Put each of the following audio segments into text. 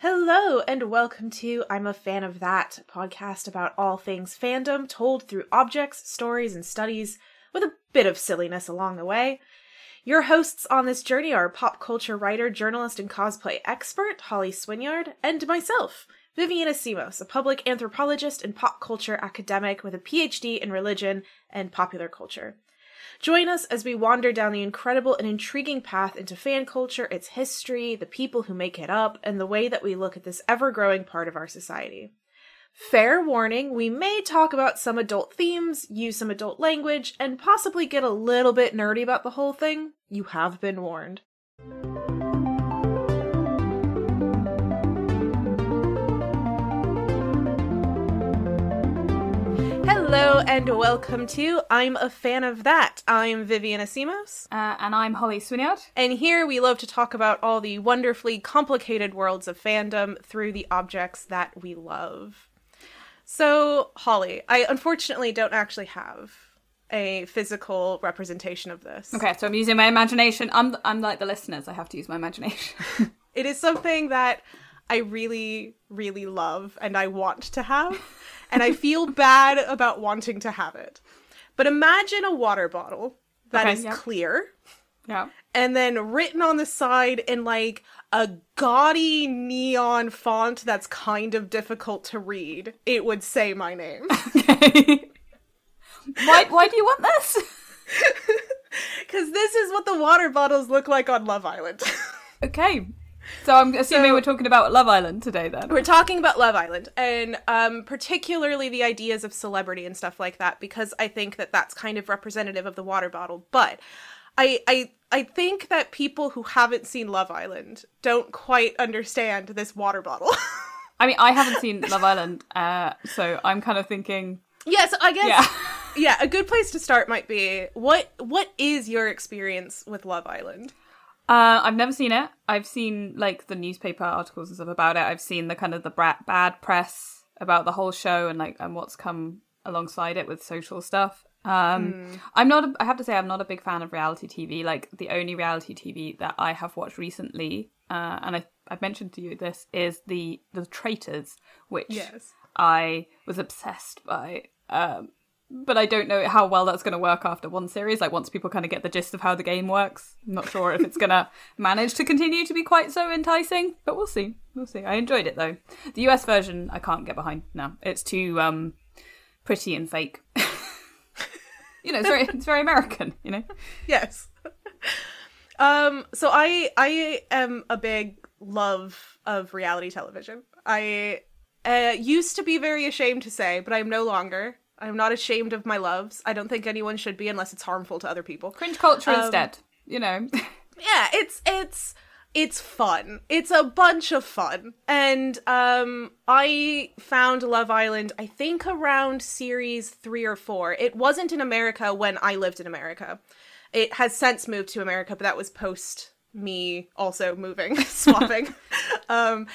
Hello, and welcome to I'm a Fan of That podcast about all things fandom told through objects, stories, and studies with a bit of silliness along the way. Your hosts on this journey are pop culture writer, journalist, and cosplay expert Holly Swinyard, and myself, Vivian Asimos, a public anthropologist and pop culture academic with a PhD in religion and popular culture. Join us as we wander down the incredible and intriguing path into fan culture, its history, the people who make it up, and the way that we look at this ever growing part of our society. Fair warning, we may talk about some adult themes, use some adult language, and possibly get a little bit nerdy about the whole thing. You have been warned. Hello and welcome to I'm a Fan of That. I'm Vivian Asimos. Uh, and I'm Holly Swinyard. And here we love to talk about all the wonderfully complicated worlds of fandom through the objects that we love. So, Holly, I unfortunately don't actually have a physical representation of this. Okay, so I'm using my imagination. I'm I'm like the listeners. I have to use my imagination. It is something that I really, really love and I want to have, and I feel bad about wanting to have it. But imagine a water bottle that Okay, is clear yeah. and then written on the side in like a gaudy neon font that's kind of difficult to read, it would say my name. Okay. why why do you want this? Because this is what the water bottles look like on Love Island. Okay. So I'm assuming So- we're talking about Love Island today then. We're talking about Love Island and um, particularly the ideas of celebrity and stuff like that because I think that that's kind of representative of the water bottle. But I I I think that people who haven't seen Love Island don't quite understand this water bottle. I mean, I haven't seen Love Island, uh, so I'm kind of thinking, yes, I guess yeah. yeah, a good place to start might be what what is your experience with Love Island? Uh, I've never seen it. I've seen like the newspaper articles and stuff about it. I've seen the kind of the bad press about the whole show and like and what's come alongside it with social stuff. Um, I'm not. A, I have to say, I'm not a big fan of reality TV. Like the only reality TV that I have watched recently, uh, and I I've mentioned to you this is the the Traitors, which Yes. I was obsessed by. Um, but I don't know how well that's going to work after one series. Like once people kind of get the gist of how the game works, I'm not sure if it's going to manage to continue to be quite so enticing. But we'll see. We'll see. I enjoyed it though. The US version I can't get behind. No, it's too um pretty and fake. you know, it's very it's very American. You know. Yes. um so I I am a big love of reality television. I uh, used to be very ashamed to say, but I'm no longer. I'm not ashamed of my loves. I don't think anyone should be unless it's harmful to other people. Cringe culture Um, is dead. You know. yeah it's it's it's fun it's a bunch of fun and um i found love island i think around series three or four it wasn't in america when i lived in america it has since moved to america but that was post me also moving swapping um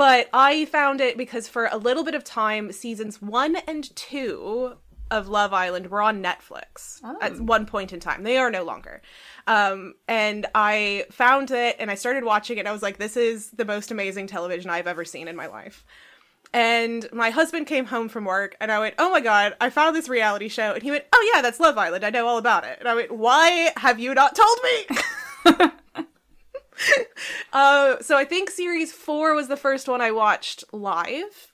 but i found it because for a little bit of time seasons one and two of love island were on netflix at Oh. one point in time. They are no longer. Um and i found it and i started watching it and i was like this is the most amazing television i've ever seen in my life. And my husband came home from work and i went oh my god i found this reality show. And he went oh yeah that's love island. I know all about it. And i went why have you not told me uh so i think series four was the first one i watched live.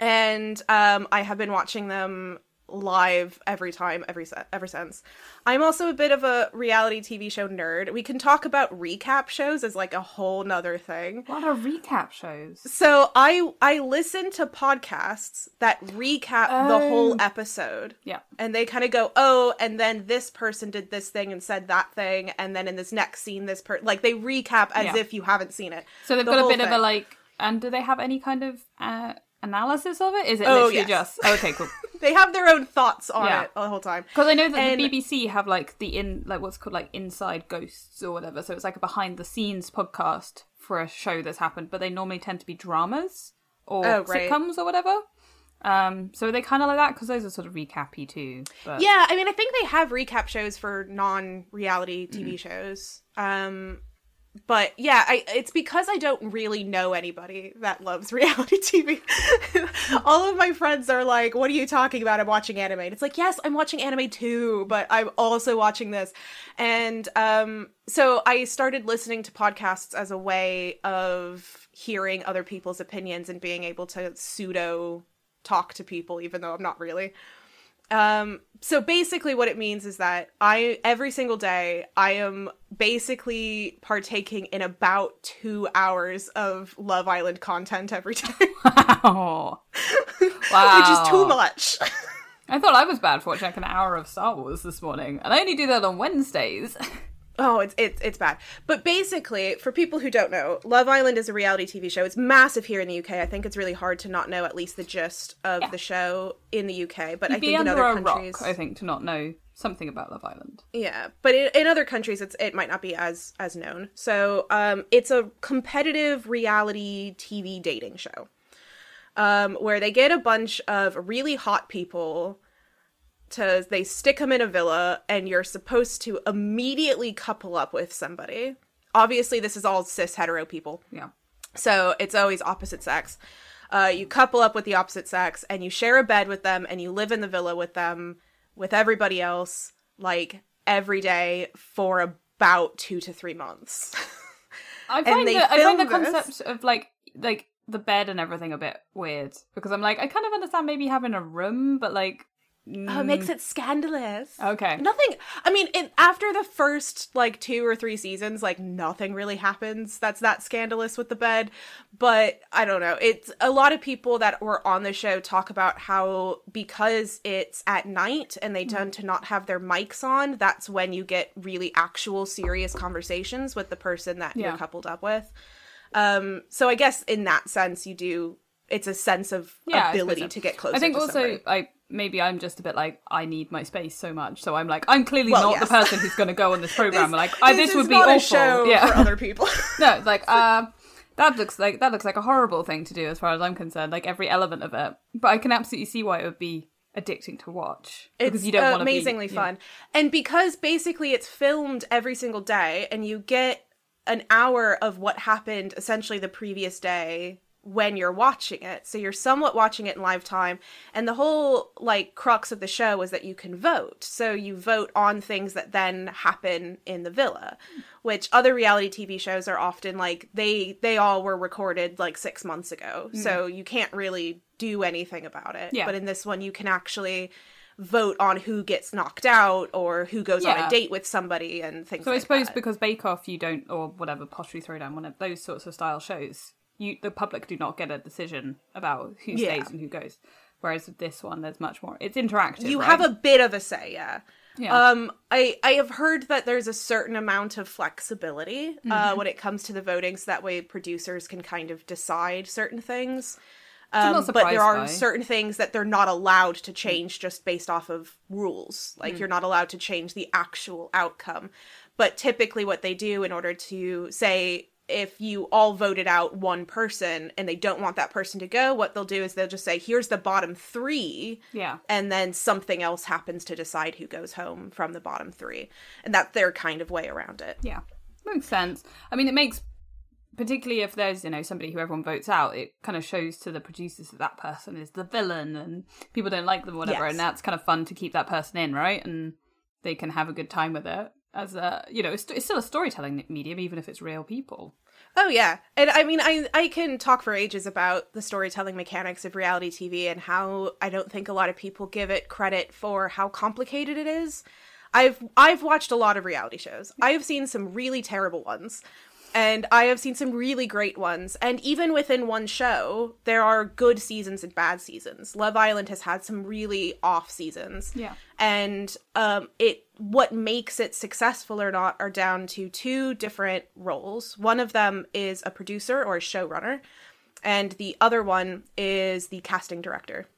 And um i have been watching them live every time every se- ever since i'm also a bit of a reality tv show nerd we can talk about recap shows as like a whole nother thing what are recap shows? so i i listen to podcasts that recap the Oh. whole episode Yeah. and they kind of go oh and then this person did this thing and said that thing and then in this next scene this per like they recap as Yeah. if you haven't seen it So they've The got a bit of a like, and do they have any kind of uh, analysis of it? Is it Oh, literally yes. just okay, cool? they have their own thoughts on Yeah. it the whole time Because I know that And- the BBC have like the in like what's called like Inside Ghosts or whatever. So it's like a behind the scenes podcast for a show that's happened, but they normally tend to be dramas or Oh, right. sitcoms or whatever. Um, so they kind of like that because those are sort of recappy too. But Yeah, I mean, I think they have recap shows for non-reality TV Mm. shows. Um, but yeah, I, it's because I don't really know anybody that loves reality TV. All of my friends are like, "What are you talking about? I'm watching anime." And it's like, yes, I'm watching anime too, but I'm also watching this. And um, so I started listening to podcasts as a way of hearing other people's opinions and being able to pseudo talk to people, even though I'm not really. Um, so basically what it means is that I every single day I am basically partaking in about two hours of Love Island content every day. Wow. wow. Which is too much. I thought I was bad for watching like an hour of Star Wars this morning, and I only do that on Wednesdays. Oh, it's it's it's bad. But basically, for people who don't know, Love Island is a reality TV show. It's massive here in the UK. I think it's really hard to not know at least the gist of Yeah. the show in the UK. But You'd I think in other countries, rock, I think, to not know something about Love Island. yeah. But in, in other countries, it's it might not be as as known. So, um, it's a competitive reality TV dating show, um, where they get a bunch of really hot people to they stick them in a villa and you're supposed to immediately couple up with somebody. Obviously this is all cis hetero people. Yeah. so it's always opposite sex. Uh, you couple up with the opposite sex and you share a bed with them and you live in the villa with them with everybody else like every day for about two to three months. I find the, I find the concept of like like the bed and everything a bit weird because I'm like I kind of understand maybe having a room, but like oh it makes it scandalous okay. Nothing. I mean, it, after the first like two or three seasons, like nothing really happens. That's that scandalous with the bed. But I don't know. It's a lot of people that were on the show talk about how because it's at night and they tend mm. to not have their mics on, that's when you get really actual serious conversations with the person that Yeah. you're coupled up with. Um. So I guess in that sense, you do. It's a sense of Yeah, ability to get close. I think also. I maybe I'm just a bit like I need my space so much, so I'm like I'm clearly Well, not yes. the person who's going to go on this program. like I, this, is would be awful. yeah. for other people. no, it's like uh, that looks like that looks like a horrible thing to do as far as I'm concerned. Like every element of it, but I can absolutely see why it would be addicting to watch It's because you don't amazingly be, fun. And because basically it's filmed every single day and you get an hour of what happened essentially the previous day when you're watching it. So you're somewhat watching it in live time. And the whole like crux of the show is that you can vote. So you vote on things that then happen in the villa, which other reality TV shows are often like they they all were recorded like 6 months ago. Mm-hmm. So you can't really do anything about it. Yeah. But in this one you can actually vote on who gets knocked out or who goes on a date with somebody and things So I suppose that. because Bake Off, you don't, or whatever Pottery Throwdown, one of those sorts of style shows, you the public do not get a decision about who stays Yeah. and who goes. Whereas with this one, there's much more. It's interactive. you right? have a bit of a say, yeah. yeah. Um, I I have heard that there's a certain amount of flexibility uh, Mm-hmm. when it comes to the voting, so that way producers can kind of decide certain things. Um, but there are by. certain things that they're not allowed to change just based off of rules. Like Mm. you're not allowed to change the actual outcome. But typically, what they do in order to say if you all voted out one person and they don't want that person to go, what they'll do is they'll just say, "Here's the bottom three yeah. and then something else happens to decide who goes home from the bottom three and that's their kind of way around it Yeah, makes sense. I mean, it makes particularly if there's you know somebody who everyone votes out, it kind of shows to the producers that that person is the villain and people don't like them, or whatever, Yes. and that's kind of fun to keep that person in, right? And they can have a good time with it. As a, you know, it's, it's still a storytelling medium, even if it's real people. oh yeah. And i mean i i can talk for ages about the storytelling mechanics of reality tv and how i don't think a lot of people give it credit for how complicated it is. I've i've watched a lot of reality shows. I have seen some really terrible ones and I have seen some really great ones. And even within one show, there are good seasons and bad seasons. Love Island has had some really off seasons. Yeah. And um, it what makes it successful or not are down to two different roles. One of them is a producer or a showrunner, and the other one is the casting director.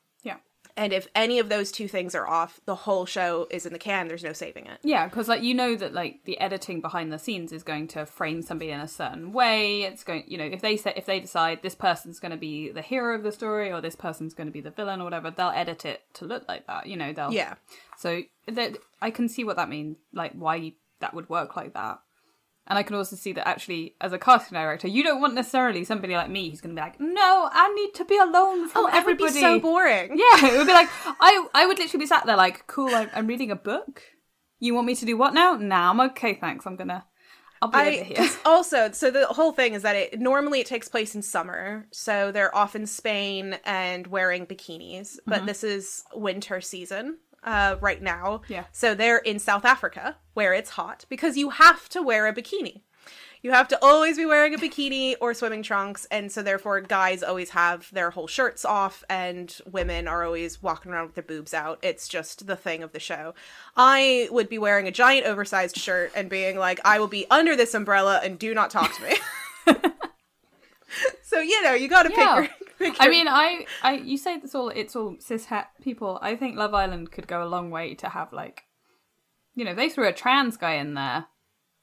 And if any of those two things are off, the whole show is in the can. There's no saving it. Yeah, because like you know that like the editing behind the scenes is going to frame somebody in a certain way. It's going, you know, if they say if they decide this person's going to be the hero of the story or this person's going to be the villain or whatever, they'll edit it to look like that. You know, they'll Yeah. So that I can see what that means, like why that would work like that. And I can also see that actually, as a casting director, you don't want necessarily somebody like me who's going to be like, "No, I need to be alone from Oh, that would everybody." be so boring. Yeah, it would be like I I would literally be sat there like, "Cool, I'm, I'm reading a book. You want me to do what now? Nah, I'm okay, thanks. I'm gonna, I'll be over I also so the whole thing is that it normally it takes place in summer, so they're off in Spain and wearing bikinis, Mm-hmm. but this is winter season uh right now. Yeah. So they're in South Africa where it's hot because you have to wear a bikini. You have to always be wearing a bikini or swimming trunks, and so therefore guys always have their whole shirts off, and women are always walking around with their boobs out. It's just the thing of the show. I would be wearing a giant oversized shirt and being like, I will be under this umbrella and do not talk to me. so you know, you got to Yeah. pick, your, I mean, I, I, you say it's all, it's all cis het people. I think Love Island could go a long way to have like, you know, they threw a trans guy in there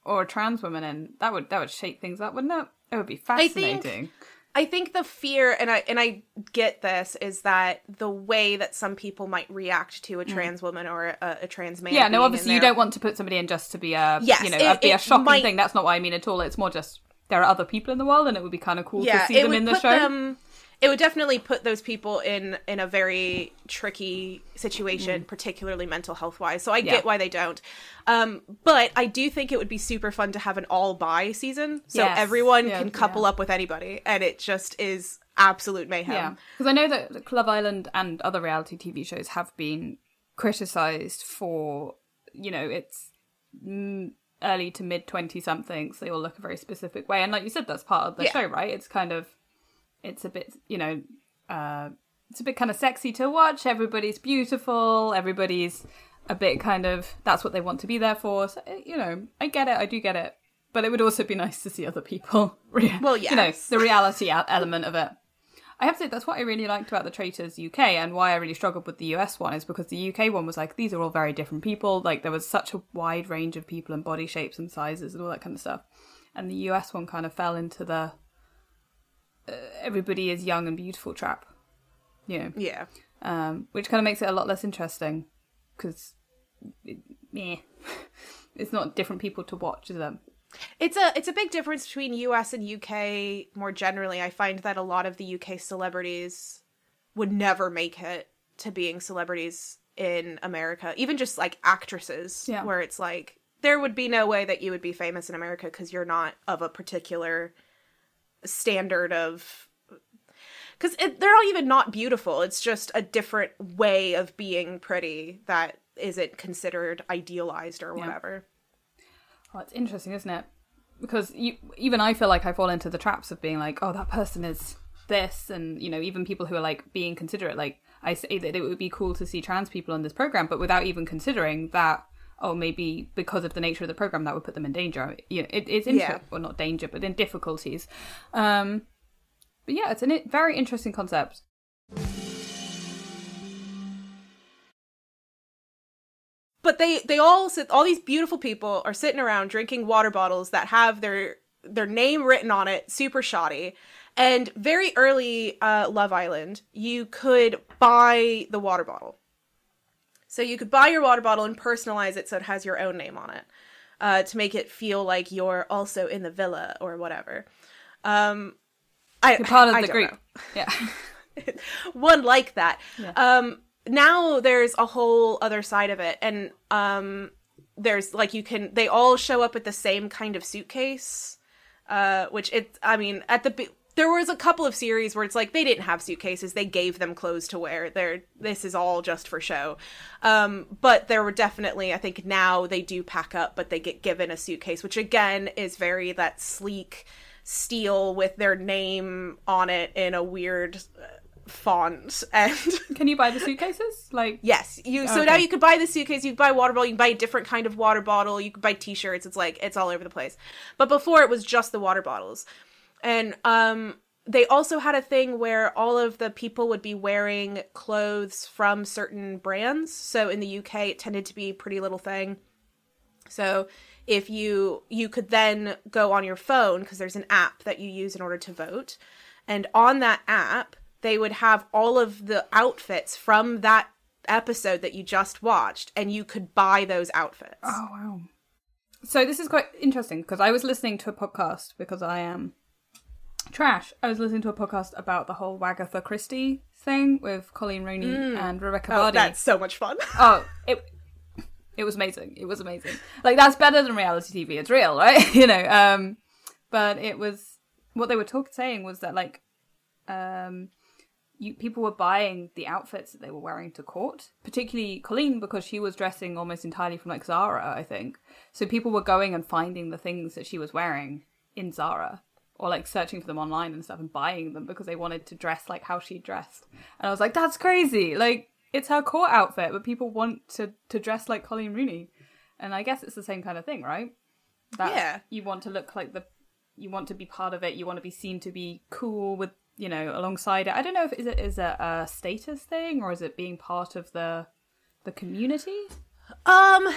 or a trans woman in, that would that would shake things up, wouldn't it? It would be I fascinating. think- I think the fear, and I and I get this, is that the way that some people might react to a trans woman or a, a trans man. Mm. yeah, no, obviously you don't want to put somebody in just to be a, Yes, you know, it- be a shocking might- thing. That's not what I mean at all. It's more just there are other people in the world, and it would be kind of cool yeah, to see them in the show. them. It would definitely put those people in in a very tricky situation, particularly mental health wise. So I Mm. Yeah. get why they don't. Um, but I do think it would be super fun to have an all bi season, so Yes. everyone Yeah, can couple yeah. up with anybody, and it just is absolute mayhem. Yeah, because I know that Love Island and other reality TV shows have been criticized for, you know, it's mm, early to mid twenty somethings. They all look a very specific way, and like you said, that's part of the show, right? It's kind of, it's a bit, you know, uh, it's a bit kind of sexy to watch. Everybody's beautiful. Everybody's a bit kind of that's what they want to be there for. So, eh, you know, I get it. I do get it. But it would also be nice to see other people. Well, you know, the reality element of it. I have to say that's what I really liked about the Traitors UK and why I really struggled with the US one is because the UK one was like these are all very different people. Like there was such a wide range of people and body shapes and sizes and all that kind of stuff. And the US one kind of fell into the uh, everybody is young and beautiful trap. You know, yeah. um, which kind of makes it a lot less interesting because meh. it's not different people to watch, is it? It's a it's a big difference between US and UK more generally. I find that a lot of the UK celebrities would never make it to being celebrities in America, even just like actresses Yeah. where it's like there would be no way that you would be famous in America cuz you're not of a particular standard of cuz they're not even not beautiful. It's just a different way of being pretty that isn't considered idealized or whatever. Oh, it's interesting, isn't it? Because you, even I feel like I fall into the traps of being like, oh, that person is this, and you know, even people who are like being considerate, like I say that it would be cool to see trans people on this program, but without even considering that, oh, maybe because of the nature of the program, that would put them in danger. You know, it, it's inter- Yeah. well, not danger, but in difficulties. Um, but yeah, it's a very interesting concept. but they they all sit all these beautiful people are sitting around drinking water bottles that have their their name written on it super shoddy and very early uh love island you could buy the water bottle so you could buy your water bottle and personalize it so it has your own name on it uh to make it feel like you're also in the villa or whatever um I, You're part of I the group. know Yeah. one like that. Yeah. Um now there's a whole other side of it and um there's like you can they all show up with the same kind of suitcase uh which it I mean at the there was a couple of series where it's like they didn't have suitcases. They gave them clothes to wear. They're this is all just for show. Um but there were definitely i think now they do pack up but they get given a suitcase which again is very that sleek steel with their name on it in a weird uh, font. And Can you buy the suitcases? Like, yes. You so Okay. now you could buy the suitcase you could buy a water bottle you can buy a different kind of water bottle you could buy t-shirts. It's like it's all over the place. But before it was just the water bottles and um they also had a thing where all of the people would be wearing clothes from certain brands. So in the uk it tended to be pretty little thing. So if you you could then go on your phone because there's an app that you use in order to vote. And on that app they would have all of the outfits from that episode that you just watched and you could buy those outfits. Oh wow. so this is quite interesting because I was listening to a podcast because I am trash. I was listening to a podcast about the whole Wagatha Christie thing with Coleen Rooney and Rebecca Oh, Vardy. that's so much fun. Oh, it it was amazing. It was amazing. Like that's better than reality TV. It's real, right? you know. Um, but it was what they were talking saying was that like, um, you people were buying the outfits that they were wearing to court, particularly Coleen because she was dressing almost entirely from like Zara, I think. So people were going and finding the things that she was wearing in Zara. Or like searching for them online and stuff and buying them because they wanted to dress like how she dressed. And I was like, that's crazy. Like, it's her court outfit, but people want to to dress like Coleen Rooney, and I guess it's the same kind of thing, right? That Yeah. you want to look like the, you want to be part of it. You want to be seen to be cool with, you know, alongside it. I don't know if is it is it a status thing or is it being part of the the community? Um,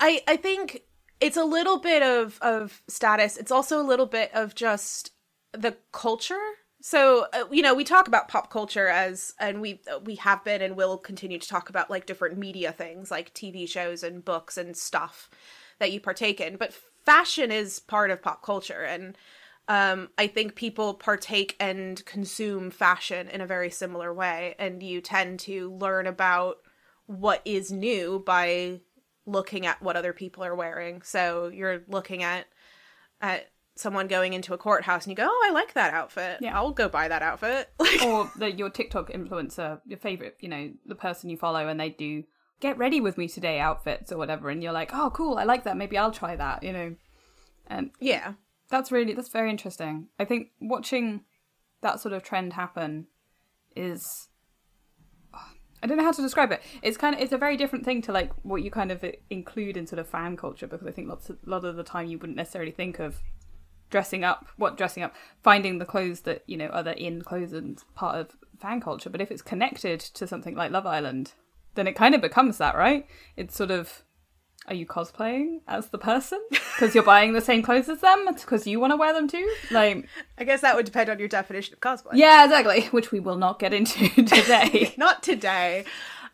I I think it's a little bit of of status. It's also a little bit of just the culture. So uh, you know, we talk about pop culture as, and we we have been and will continue to talk about like different media things, like TV shows and books and stuff that you partake in. But fashion is part of pop culture, and um, I think people partake and consume fashion in a very similar way, and you tend to learn about what is new by looking at what other people are wearing. So you're looking at at someone going into a courthouse and you go, "Oh, I like that outfit. Yeah. I'll go buy that outfit." Or the, your TikTok influencer, your favorite, you know, the person you follow, and they do get ready with me today outfits or whatever, and you're like, oh, cool, I like that. Maybe I'll try that, you know. And yeah. that's really that's very interesting. I think watching that sort of trend happen is I don't know how to describe it. It's kind of it's a very different thing to like what you kind of include in sort of fan culture because I think lots of, a lot of the time you wouldn't necessarily think of dressing up what dressing up finding the clothes that you know are the in clothes and part of fan culture but if it's connected to something like love island then it kind of becomes that right it's sort of are you cosplaying as the person? Because you're buying the same clothes as them? Because you want to wear them too? Like I guess that would depend on your definition of cosplay. yeah exactly. Which we will not get into today. Not today.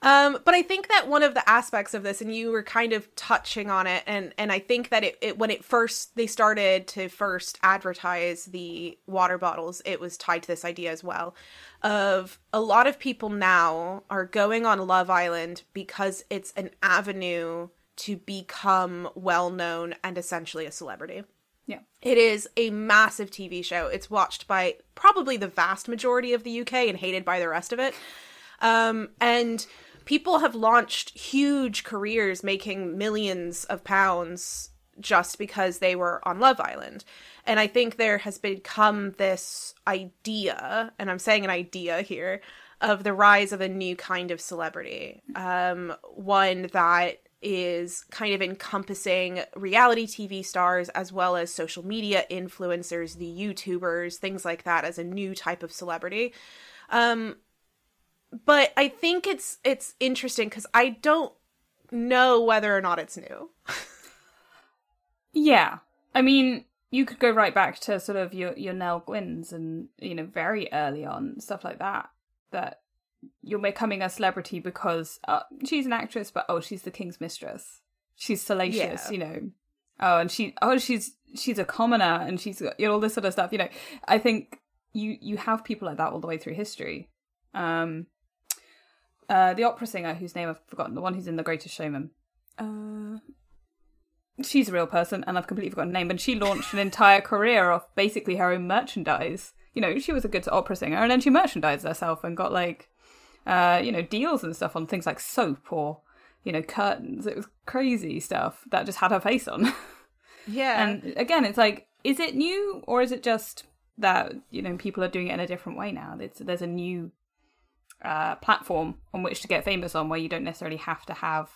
Um, but I think that one of the aspects of this, and you were kind of touching on it, and and I think that it, it when it first they started to first advertise the water bottles, it was tied to this idea as well, of a lot of people now are going on Love Island because it's an avenue to become well known and essentially a celebrity. yeah It is a massive TV show. It's watched by probably the vast majority of the UK and hated by the rest of it. Um, and people have launched huge careers making millions of pounds just because they were on Love Island. And I think there has become this idea, and I'm saying an idea here, of the rise of a new kind of celebrity. Um, one that is kind of encompassing reality TV stars as well as social media influencers, the YouTubers, things like that as a new type of celebrity. Um, but I think it's it's interesting because I don't know whether or not it's new. Yeah. I mean, you could go right back to sort of your your Nell Gwynns and you know very early on stuff like that. That you're becoming a celebrity because uh, she's an actress, but oh, she's the king's mistress. She's salacious, Yeah. you know. Oh, and she oh she's she's a commoner and she's got you know all this sort of stuff. You know, I think you you have people like that all the way through history. Um, uh, the opera singer whose name I've forgotten, the one who's in The Greatest Showman. Uh, she's a real person and I've completely forgotten her name. And she launched an entire career off basically her own merchandise. You know, she was a good opera singer and then she merchandised herself and got like, uh, you know, deals and stuff on things like soap or, you know, curtains. It was crazy stuff that just had her face on. Yeah. and again, it's like, is it new or is it just that, you know, people are doing it in a different way now? It's, there's a new uh, platform on which to get famous on where you don't necessarily have to have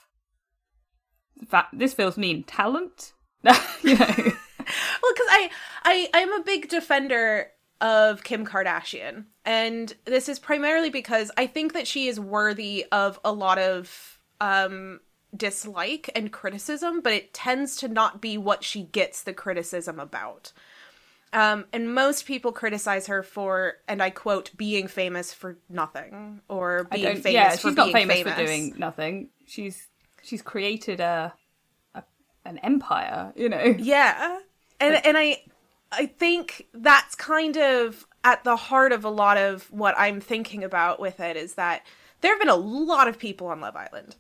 that this feels mean talent you know well because I, I i'm a big defender of kim kardashian and this is primarily because i think that she is worthy of a lot of um dislike and criticism but it tends to not be what she gets the criticism about um, and most people criticize her for, and I quote, being famous for nothing or being famous yeah for she's not being famous, for doing nothing she's she's created a, a an empire, you know. Yeah. And and I I think that's kind of at the heart of a lot of what I'm thinking about with it is that there have been a lot of people on Love Island.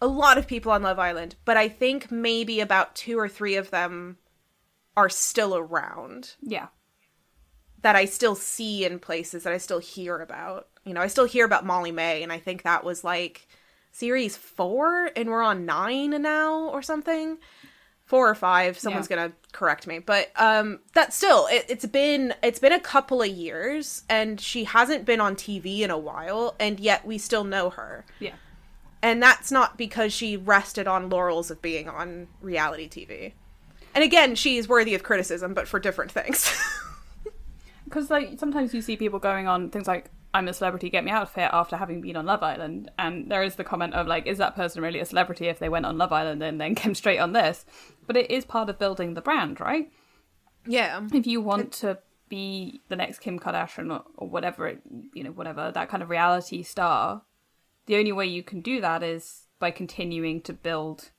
A lot of people on Love Island, but I think maybe about 2 or 3 of them are still around Yeah. that I still see in places that I still hear about. You know, I still hear about Molly-Mae and I think that was like series 4 and we're on 9 now or something four or five someone's Yeah. gonna correct me but um that's still it, it's been it's been a couple of years and she hasn't been on tv in a while and yet we still know her Yeah. and that's not because she rested on laurels of being on reality tv and again she's worthy of criticism but for different things Because like sometimes you see people going on things like "I'm a celebrity, get me out of here" after having been on Love Island, and there is the comment of like, "Is that person really a celebrity if they went on Love Island and then came straight on this?" But it is part of building the brand, right? yeah If you want to be the next Kim Kardashian or, or whatever, it, you know, whatever that kind of reality star, the only way you can do that is by continuing to build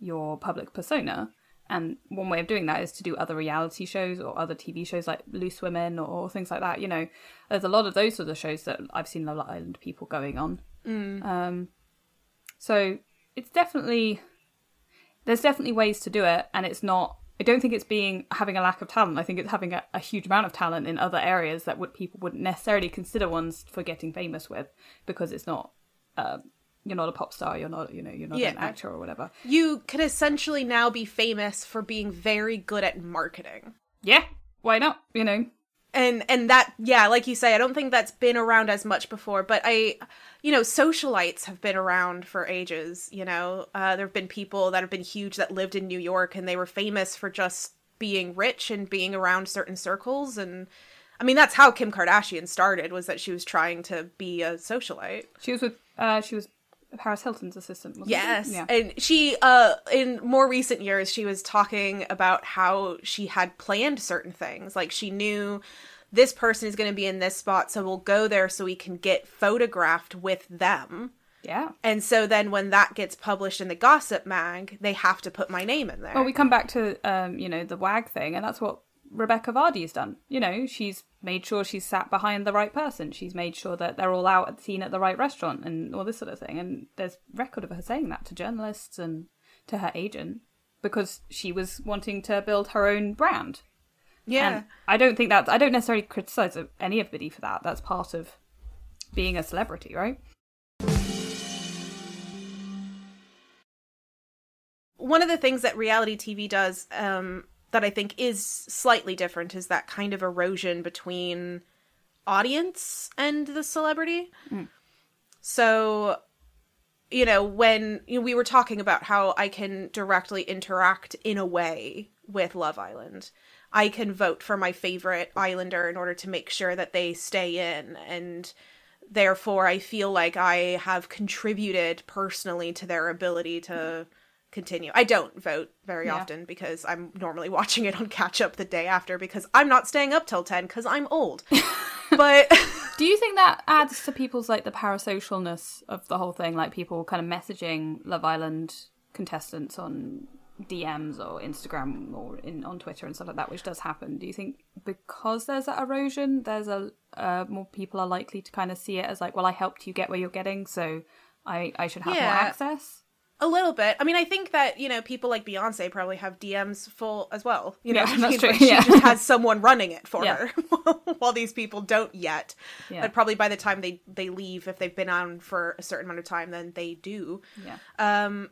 your public persona. And one way of doing that is to do other reality shows or other TV shows like Loose Women or, or things like that. You know, there's a lot of those sort of shows that I've seen Love Island people going on. Um, so it's definitely there's definitely ways to do it, and it's not. I don't think it's being having a lack of talent. I think it's having a, a huge amount of talent in other areas that would people wouldn't necessarily consider ones for getting famous with because it's not. Uh, you're not a pop star. You're not. You know. You're not Yeah. an actor or whatever. you could essentially now be famous for being very good at marketing Yeah. Why not? You know. And and that yeah like you say i don't think that's been around as much before but i you know socialites have been around for ages you know uh, there have been people that have been huge that lived in new york and they were famous for just being rich and being around certain circles and i mean that's how kim kardashian started was that she was trying to be a socialite She was with. Uh, she was Paris Hilton's assistant. Yes. Yeah. And she uh in more recent years she was talking about how she had planned certain things. Like she knew this person is going to be in this spot so we'll go there so we can get photographed with them. yeah. And so then when that gets published in the gossip mag, they have to put my name in there. Well, we come back to um, you know the wag thing, and that's what Rebecca Vardy's done. You know, she's made sure she's sat behind the right person. She's made sure that they're all out at seen at the right restaurant and all this sort of thing. And there's record of her saying that to journalists and to her agent because she was wanting to build her own brand. yeah. And I don't think that I don't necessarily criticize any of Biddy for that. That's part of being a celebrity, right? one of the things that reality TV does um, that I think is slightly different is that kind of erosion between audience and the celebrity. Mm. So, you know, when you know, we were talking about how I can directly interact in a way with Love Island, I can vote for my favorite islander in order to make sure that they stay in and therefore I feel like I have contributed personally to their ability to continue. I don't vote very Yeah. often because I'm normally watching it on catch up the day after because I'm not staying up till 10 cuz I'm old. but Do you think that adds to people's like the parasocialness of the whole thing, like people kind of messaging Love Island contestants on DMs or Instagram or in on Twitter and stuff like that, which does happen? Do you think because there's that erosion, there's a uh, more people are likely to kind of see it as like, well, I helped you get where you're getting, so I I should have more access. A little bit. I mean, I think that, you know, people like Beyonce probably have DMs full as well. You know, Yeah, that's true, she yeah. just has someone running it for Yeah. her while these people don't yet. But probably by the time they they leave if they've been on for a certain amount of time then they do. Yeah. Um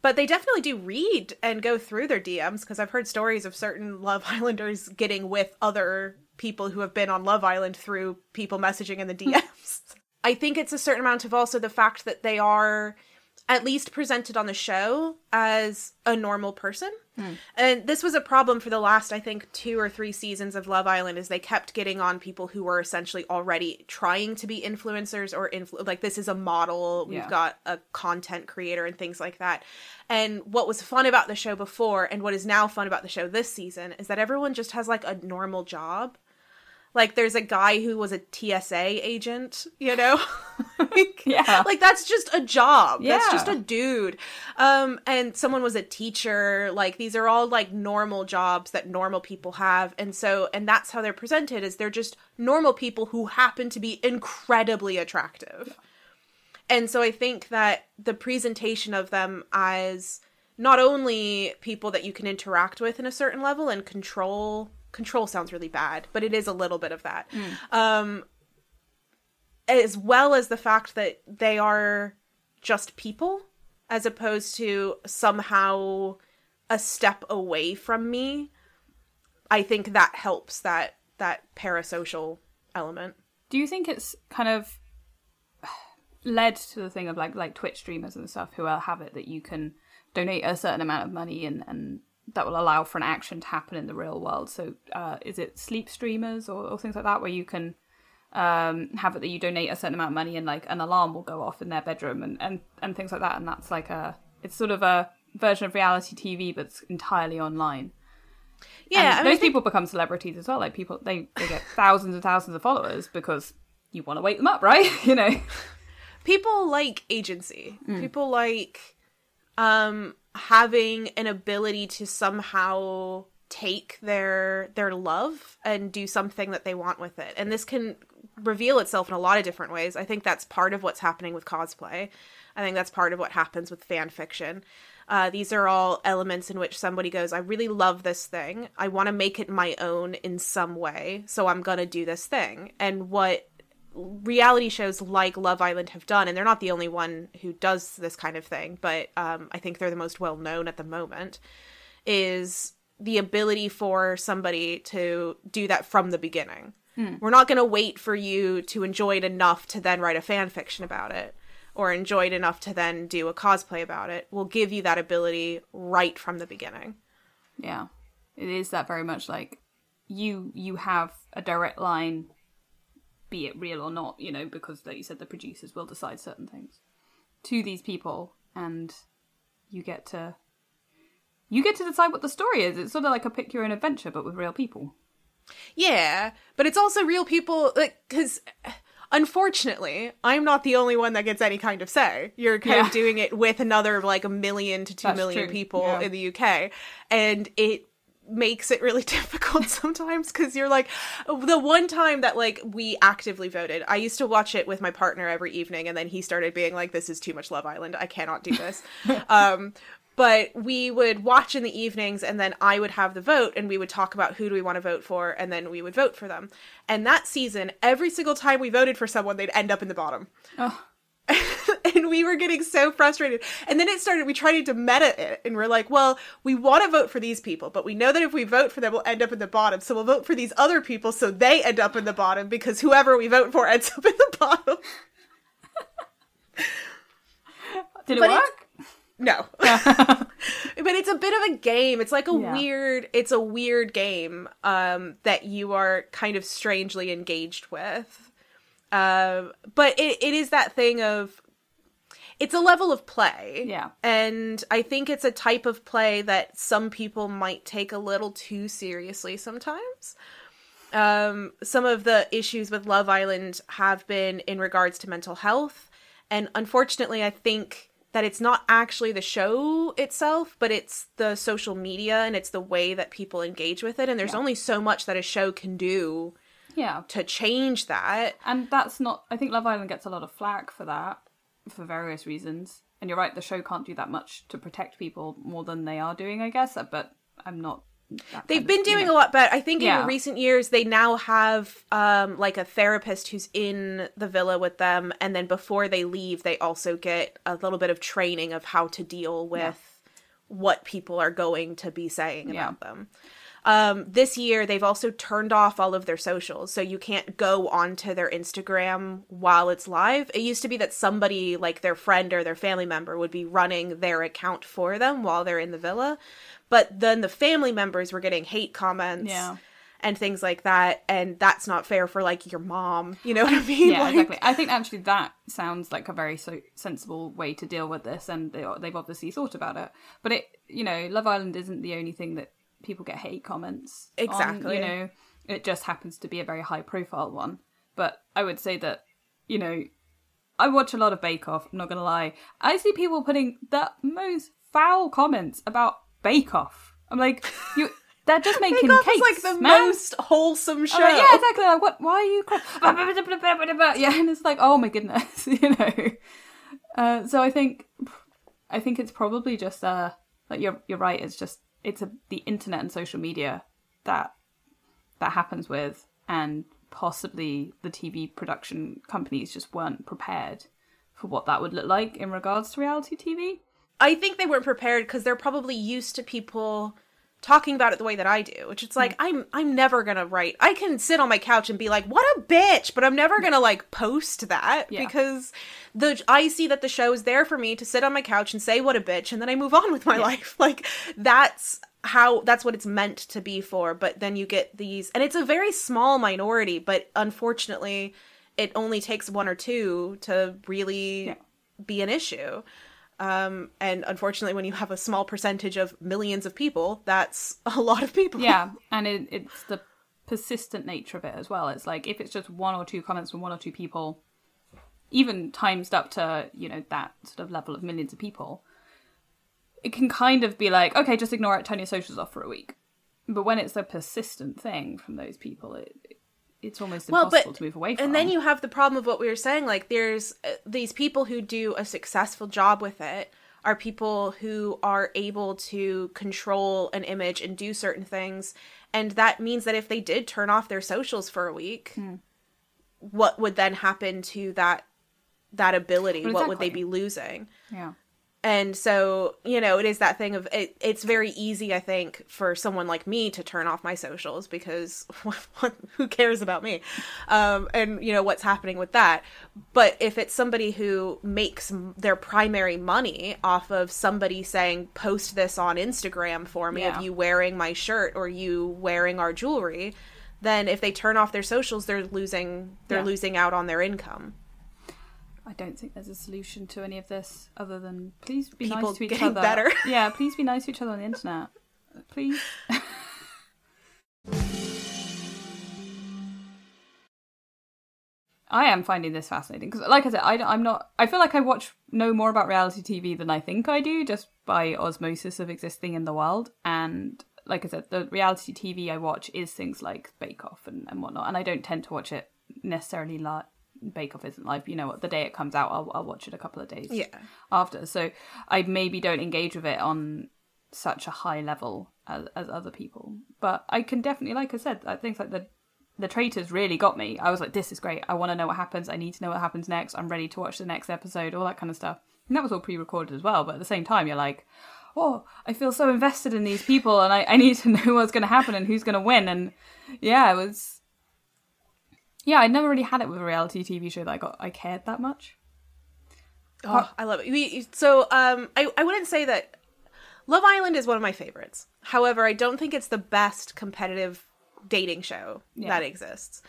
but they definitely do read and go through their DMs because I've heard stories of certain Love Islanders getting with other people who have been on Love Island through people messaging in the DMs. I think it's a certain amount of also the fact that they are at least presented on the show as a normal person. Hmm. And this was a problem for the last, I think, two or three seasons of Love Island, is they kept getting on people who were essentially already trying to be influencers or influ- like this is a model. We've Yeah. got a content creator and things like that. And what was fun about the show before, and what is now fun about the show this season, is that everyone just has like a normal job. Like there's a guy who was a TSA agent, you know? like, Yeah. Like that's just a job. Yeah. That's just a dude. Um and someone was a teacher. Like these are all like normal jobs that normal people have. And so and that's how they're presented is they're just normal people who happen to be incredibly attractive. And so I think that the presentation of them as not only people that you can interact with in a certain level and control control sounds really bad, but it is a little bit of that. Um as well as the fact that they are just people as opposed to somehow a step away from me. I think that helps that that parasocial element. Do you think it's kind of led to the thing of like like Twitch streamers and stuff who will have it that you can donate a certain amount of money and and that will allow for an action to happen in the real world. So uh, is it sleep streamers or, or things like that where you can um, have it that you donate a certain amount of money and like an alarm will go off in their bedroom and, and, and things like that and that's like a it's sort of a version of reality TV but it's entirely online. Yeah, And I mean, those think- people become celebrities as well. Like people, they, they get thousands and thousands of followers because you want to wake them up, right? you know, people like agency. People like um having an ability to somehow take their their love and do something that they want with it. And this can reveal itself in a lot of different ways. I think that's part of what's happening with cosplay. I think that's part of what happens with fan fiction. Uh, these are all elements in which somebody goes, I really love this thing. I want to make it my own in some way. So I'm going to do this thing. And what reality shows like Love Island have done, and they're not the only one who does this kind of thing, but um, I think they're the most well known at the moment, is the ability for somebody to do that from the beginning. We're not going to wait for you to enjoy it enough to then write a fan fiction about it or enjoy it enough to then do a cosplay about it. We'll give you that ability right from the beginning. yeah, it is that very much like you you have a direct line, be it real or not, you know, because like you said, the producers will decide certain things to these people, and you get to you get to decide what the story is. It's sort of like a pick your own adventure, but with real people. Yeah, but it's also real people like cuz uh, unfortunately, I'm not the only one that gets any kind of say. You're kind Yeah. of doing it with another like a million to two That's million true, people yeah. in the UK and it makes it really difficult sometimes cuz you're like the one time that like we actively voted. I used to watch it with my partner every evening and then he started being like this is too much Love Island. I cannot do this. um but we would watch in the evenings and then I would have the vote and we would talk about who do we want to vote for and then we would vote for them. And that season, every single time we voted for someone, they'd end up in the bottom. Oh, and we were getting so frustrated. And then it started, we tried to meta it and we're like, well, we want to vote for these people, but we know that if we vote for them, we'll end up in the bottom. So we'll vote for these other people so they end up in the bottom because whoever we vote for ends up in the bottom. did it But work? No. but it's a bit of a game. It's like a Yeah. weird it's a weird game um that you are kind of strangely engaged with. Um but it, it is that thing of it's a level of play. Yeah. And I think it's a type of play that some people might take a little too seriously sometimes. Um, some of the issues with Love Island have been in regards to mental health. And unfortunately, I think that it's not actually the show itself, but it's the social media and it's the way that people engage with it. And there's only so much that a show can do Yeah, to change that. and that's not. I think Love Island gets a lot of flack for that, for various reasons. And you're right, the show can't do that much to protect people more than they are doing, I guess. But I'm not. They've of- been you doing know. a lot better. I think Yeah. in recent years they now have um like a therapist who's in the villa with them and then before they leave they also get a little bit of training of how to deal with what people are going to be saying Yeah. about them. Um, this year, they've also turned off all of their socials, so you can't go onto their Instagram while it's live. It used to be that somebody, like their friend or their family member, would be running their account for them while they're in the villa. But then the family members were getting hate comments Yeah. and things like that, and that's not fair for like your mom. You know what I mean? Yeah, Like- exactly. I think actually that sounds like a very so sensible way to deal with this, and they, they've obviously thought about it. But it, you know, Love Island isn't the only thing that people get hate comments. on, Exactly. you know, It just happens to be a very high profile one. But I would say that, you know, I watch a lot of Bake Off, I'm not gonna lie. I see people putting the most foul comments about Bake Off. I'm like, you they're just making Bake cakes, is like the man. most wholesome show. Like, yeah, exactly. Like, what? Why are you? Cry- yeah, and it's like, oh my goodness, you know. Uh, so I think, I think it's probably just uh, like you're you're right. It's just it's a, the internet and social media that that happens with, and possibly the TV production companies just weren't prepared for what that would look like in regards to reality TV. I think they weren't prepared because they're probably used to people talking about it the way that I do, which it's like I'm I'm never gonna write. I can sit on my couch and be like, "What a bitch," but I'm never gonna like post that Yeah. because the I see that the show is there for me to sit on my couch and say "What a bitch," and then I move on with my life. Like that's how that's what it's meant to be for. But then you get these, and it's a very small minority, but unfortunately, it only takes one or two to really Yeah. be an issue. Um, and unfortunately, when you have a small percentage of millions of people, that's a lot of people. Yeah, and it, it's the persistent nature of it as well. It's like if it's just one or two comments from one or two people, even times up to you know that sort of level of millions of people, it can kind of be like, okay, just ignore it, turn your socials off for a week. But when it's a persistent thing from those people, it, it's almost Well, impossible but to move away from. and then you have the problem of what we were saying. Like, there's uh, these people who do a successful job with it are people who are able to control an image and do certain things, and that means that if they did turn off their socials for a week, Hmm. what would then happen to that that ability? Well, What would they be losing? yeah. And so you know it is that thing of it, it's very easy i think for someone like me to turn off my socials because who cares about me um, and you know what's happening with that but if it's somebody who makes their primary money off of somebody saying post this on instagram for me Yeah. of you wearing my shirt or you wearing our jewelry then if they turn off their socials they're losing they're Yeah. losing out on their income I don't think there's a solution to any of this other than please be People nice to each getting other. better. Yeah, please be nice to each other on the internet. Please. I am finding this fascinating because, like I said, I, am not. I feel like I watch know more about reality TV than I think I do, just by osmosis of existing in the world. And like I said, the reality TV I watch is things like Bake Off and, and whatnot, and I don't tend to watch it necessarily live. Bake Off isn't live. You know what? The day it comes out, I'll, I'll watch it a couple of days yeah after. So I maybe don't engage with it on such a high level as, as other people. But I can definitely, like I said, things like the the traitors really got me. I was like, this is great. I want to know what happens. I need to know what happens next. I'm ready to watch the next episode, all that kind of stuff. And that was all pre-recorded as well. But at the same time, you're like, oh, I feel so invested in these people, and I, I need to know what's going to happen and who's going to win. And yeah, it was. Yeah, I never really had it with a reality TV show that I got I cared that much. Oh, I love it. We, so um, I, I wouldn't say that Love Island is one of my favorites. However, I don't think it's the best competitive dating show Yeah. that exists.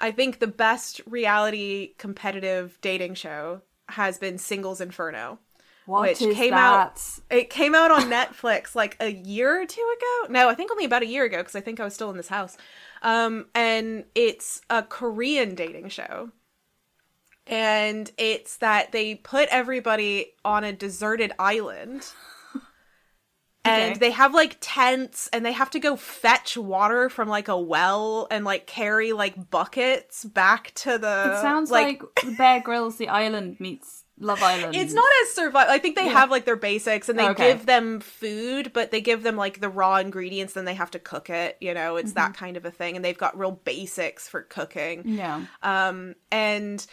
I think the best reality competitive dating show has been Singles Inferno. What Which came out- It came out on Netflix like a year or two ago. No, I think only about a year ago because I think I was still in this house. Um, and it's a Korean dating show. And it's that they put everybody on a deserted island. And Okay. they have like tents and they have to go fetch water from like a well and like carry like buckets back to the It sounds like, the Bear Grylls The Island meets Love Island. it's not as survival. I think they have like their basics and they Okay. give them food, but they give them like the raw ingredients, then they have to cook it. You know, it's Mm-hmm. that kind of a thing. And they've got real basics for cooking. Yeah. Um, and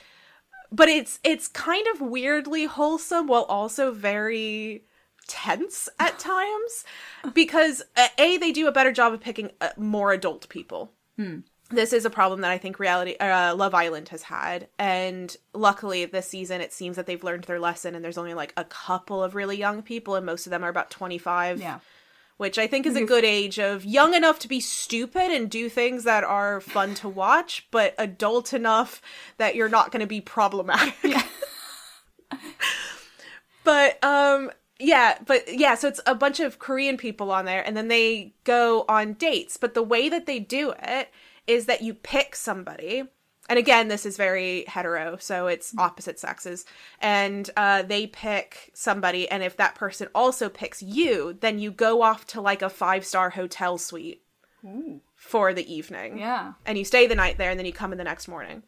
but it's it's kind of weirdly wholesome while also very tense at times because uh, a they do a better job of picking uh, more adult people this is a problem that i think reality uh, love island has had and luckily this season it seems that they've learned their lesson and there's only like a couple of really young people and most of them are about 25 Yeah. which I think is a good age of young enough to be stupid and do things that are fun to watch, but adult enough that you're not going to be problematic. but um yeah, but yeah, so it's a bunch of Korean people on there and then they go on dates, but the way that they do it is that you pick somebody and again this is very hetero so it's opposite sexes and uh, they pick somebody and if that person also picks you then you go off to like a five star hotel suite for the evening. Yeah. and you stay the night there and then you come in the next morning.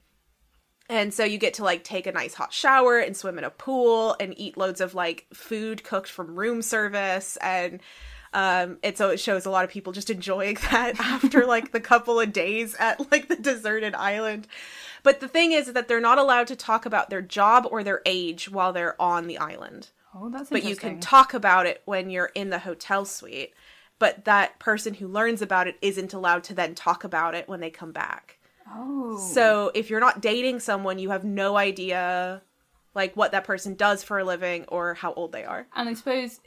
And so you get to like take a nice hot shower and swim in a pool and eat loads of like food cooked from room service and um it so it shows a lot of people just enjoying that after like the couple of days at like the deserted island but the thing is that they're not allowed to talk about their job or their age while they're on the island Oh, that's but you can talk about it when you're in the hotel suite but that person who learns about it isn't allowed to then talk about it when they come back oh. so if you're not dating someone, you have no idea like what that person does for a living or how old they are. And I suppose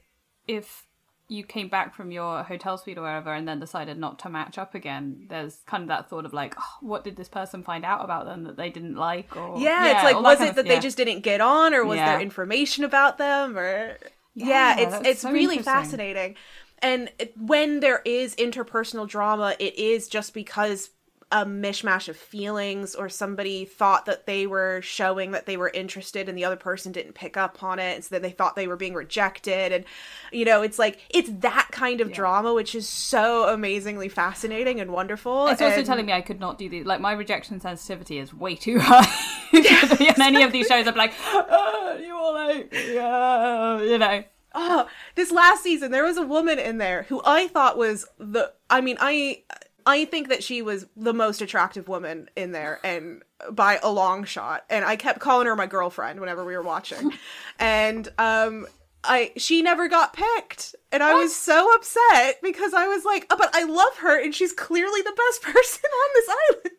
if you came back from your hotel suite or wherever and then decided not to match up again, there's kind of that thought of like, oh, what did this person find out about them that they didn't like? Or Yeah, it's like was kind it of- that yeah. they just didn't get on or was Yeah. there information about them or yeah, Yeah, it's it's so really fascinating. And when there is interpersonal drama, it is just because a mishmash of feelings or somebody thought that they were showing that they were interested and the other person didn't pick up on it and so then they thought they were being rejected and you know it's like it's that kind of drama which is so amazingly fascinating and wonderful It's also telling me I could not do these. Like my rejection sensitivity is way too high. in any of these shows, I'm like, oh, you all like, yeah, you know. oh, this last season there was a woman in there who I thought was the I mean, I I think that she was the most attractive woman in there and by a long shot. And I kept calling her my girlfriend whenever we were watching. and um I she never got picked. And I was so upset because I was like, oh, but I love her and she's clearly the best person on this island.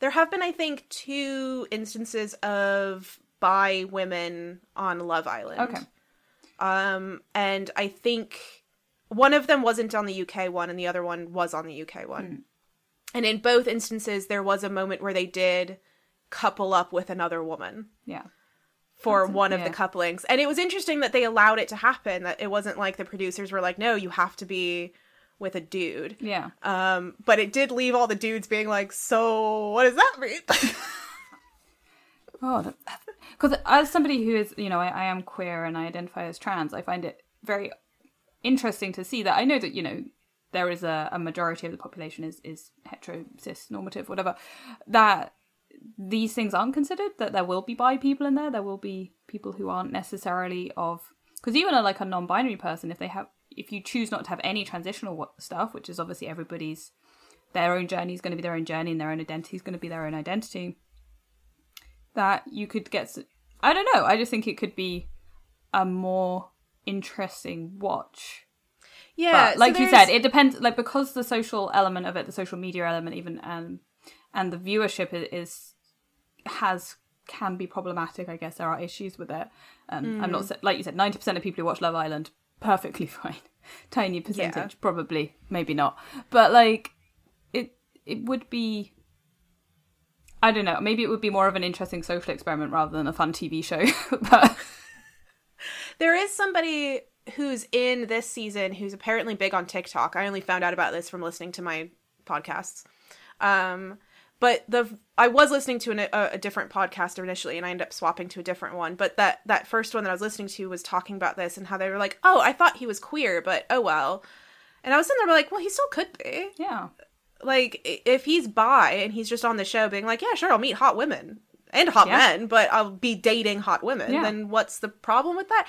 There have been, I think, two instances of bi women on Love Island. Okay. Um, and I think one of them wasn't on the UK one, and the other one was on the UK one. And in both instances, there was a moment where they did couple up with another woman Yeah. for That's- one of the couplings. And it was interesting that they allowed it to happen, that it wasn't like the producers were like, no, you have to be with a dude. Yeah. Um, but it did leave all the dudes being like, so what does that mean? Oh, because as somebody who is, you know, I, I am queer and I identify as trans, I find it very interesting to see that. I know that you know there is a, a majority of the population is is hetero, cis, normative, whatever. That these things aren't considered. That there will be bi people in there. There will be people who aren't necessarily of because even a, like a non-binary person, if they have, if you choose not to have any transitional stuff, which is obviously everybody's their own journey is going to be their own journey and their own identity is going to be their own identity that you could get I don't know i just think it could be a more interesting watch. Yeah, but like so you said it depends like because the social element of it the social media element even um and the viewership is has can be problematic i guess. There are issues with it. Um i'm Mm. not like you said 90% of people who watch love island perfectly fine. Tiny percentage probably maybe not. But like it it would be I don't know. Maybe it would be more of an interesting social experiment rather than a fun TV show. but There is somebody who's in this season who's apparently big on TikTok. I only found out about this from listening to my podcasts. Um, but the I was listening to an, a, a different podcast initially, and I ended up swapping to a different one. But that that first one that I was listening to was talking about this and how they were like, "Oh, I thought he was queer, but oh well." And I was sitting there like, "Well, he still could be. yeah, Like, if he's bi and he's just on the show being like, yeah, sure, I'll meet hot women and hot Yeah. men, but I'll be dating hot women. Yeah. Then what's the problem with that?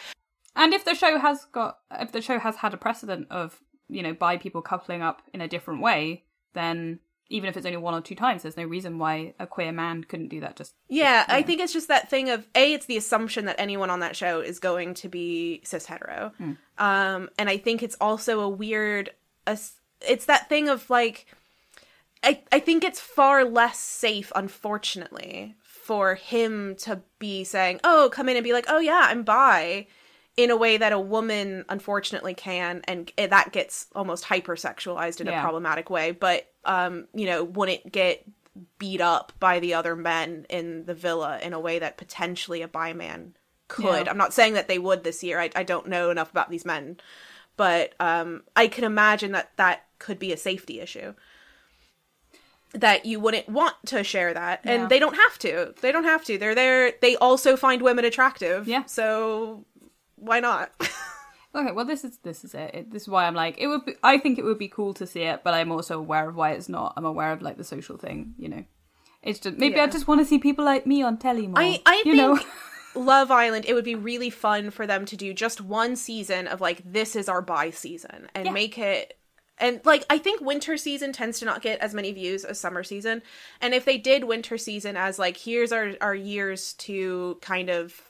and if the show has got if the show has had a precedent of you know bi people coupling up in a different way, then even if it's only one or two times, there's no reason why a queer man couldn't do that. Just Yeah, I think it's just that thing of a. It's the assumption that anyone on that show is going to be cis hetero, um, and I think it's also a weird. It's that thing of like, I I think it's far less safe, unfortunately, for him to be saying, "Oh, come in and be like, oh yeah, I'm bi," in a way that a woman unfortunately can, and that gets almost hypersexualized in a problematic way. But um, you know, wouldn't get beat up by the other men in the villa in a way that potentially a bi man could. Yeah. I'm not saying that they would this year. I, I don't know enough about these men, but um, I can imagine that that could be a safety issue. That you wouldn't want to share that, and they don't have to. They don't have to. They're there. They also find women attractive. Yeah. So why not? Okay, well this is this is it. it. This is why I'm like it would. Be, I think it would be cool to see it, but I'm also aware of why it's not. I'm aware of like the social thing. You know, it's just maybe I just want to see people like me on telly more. I I you think know. Love Island. It would be really fun for them to do just one season of like this is our bi season and Yeah. make it. And like I think winter season tends to not get as many views as summer season. And if they did winter season as like here's our our years to kind of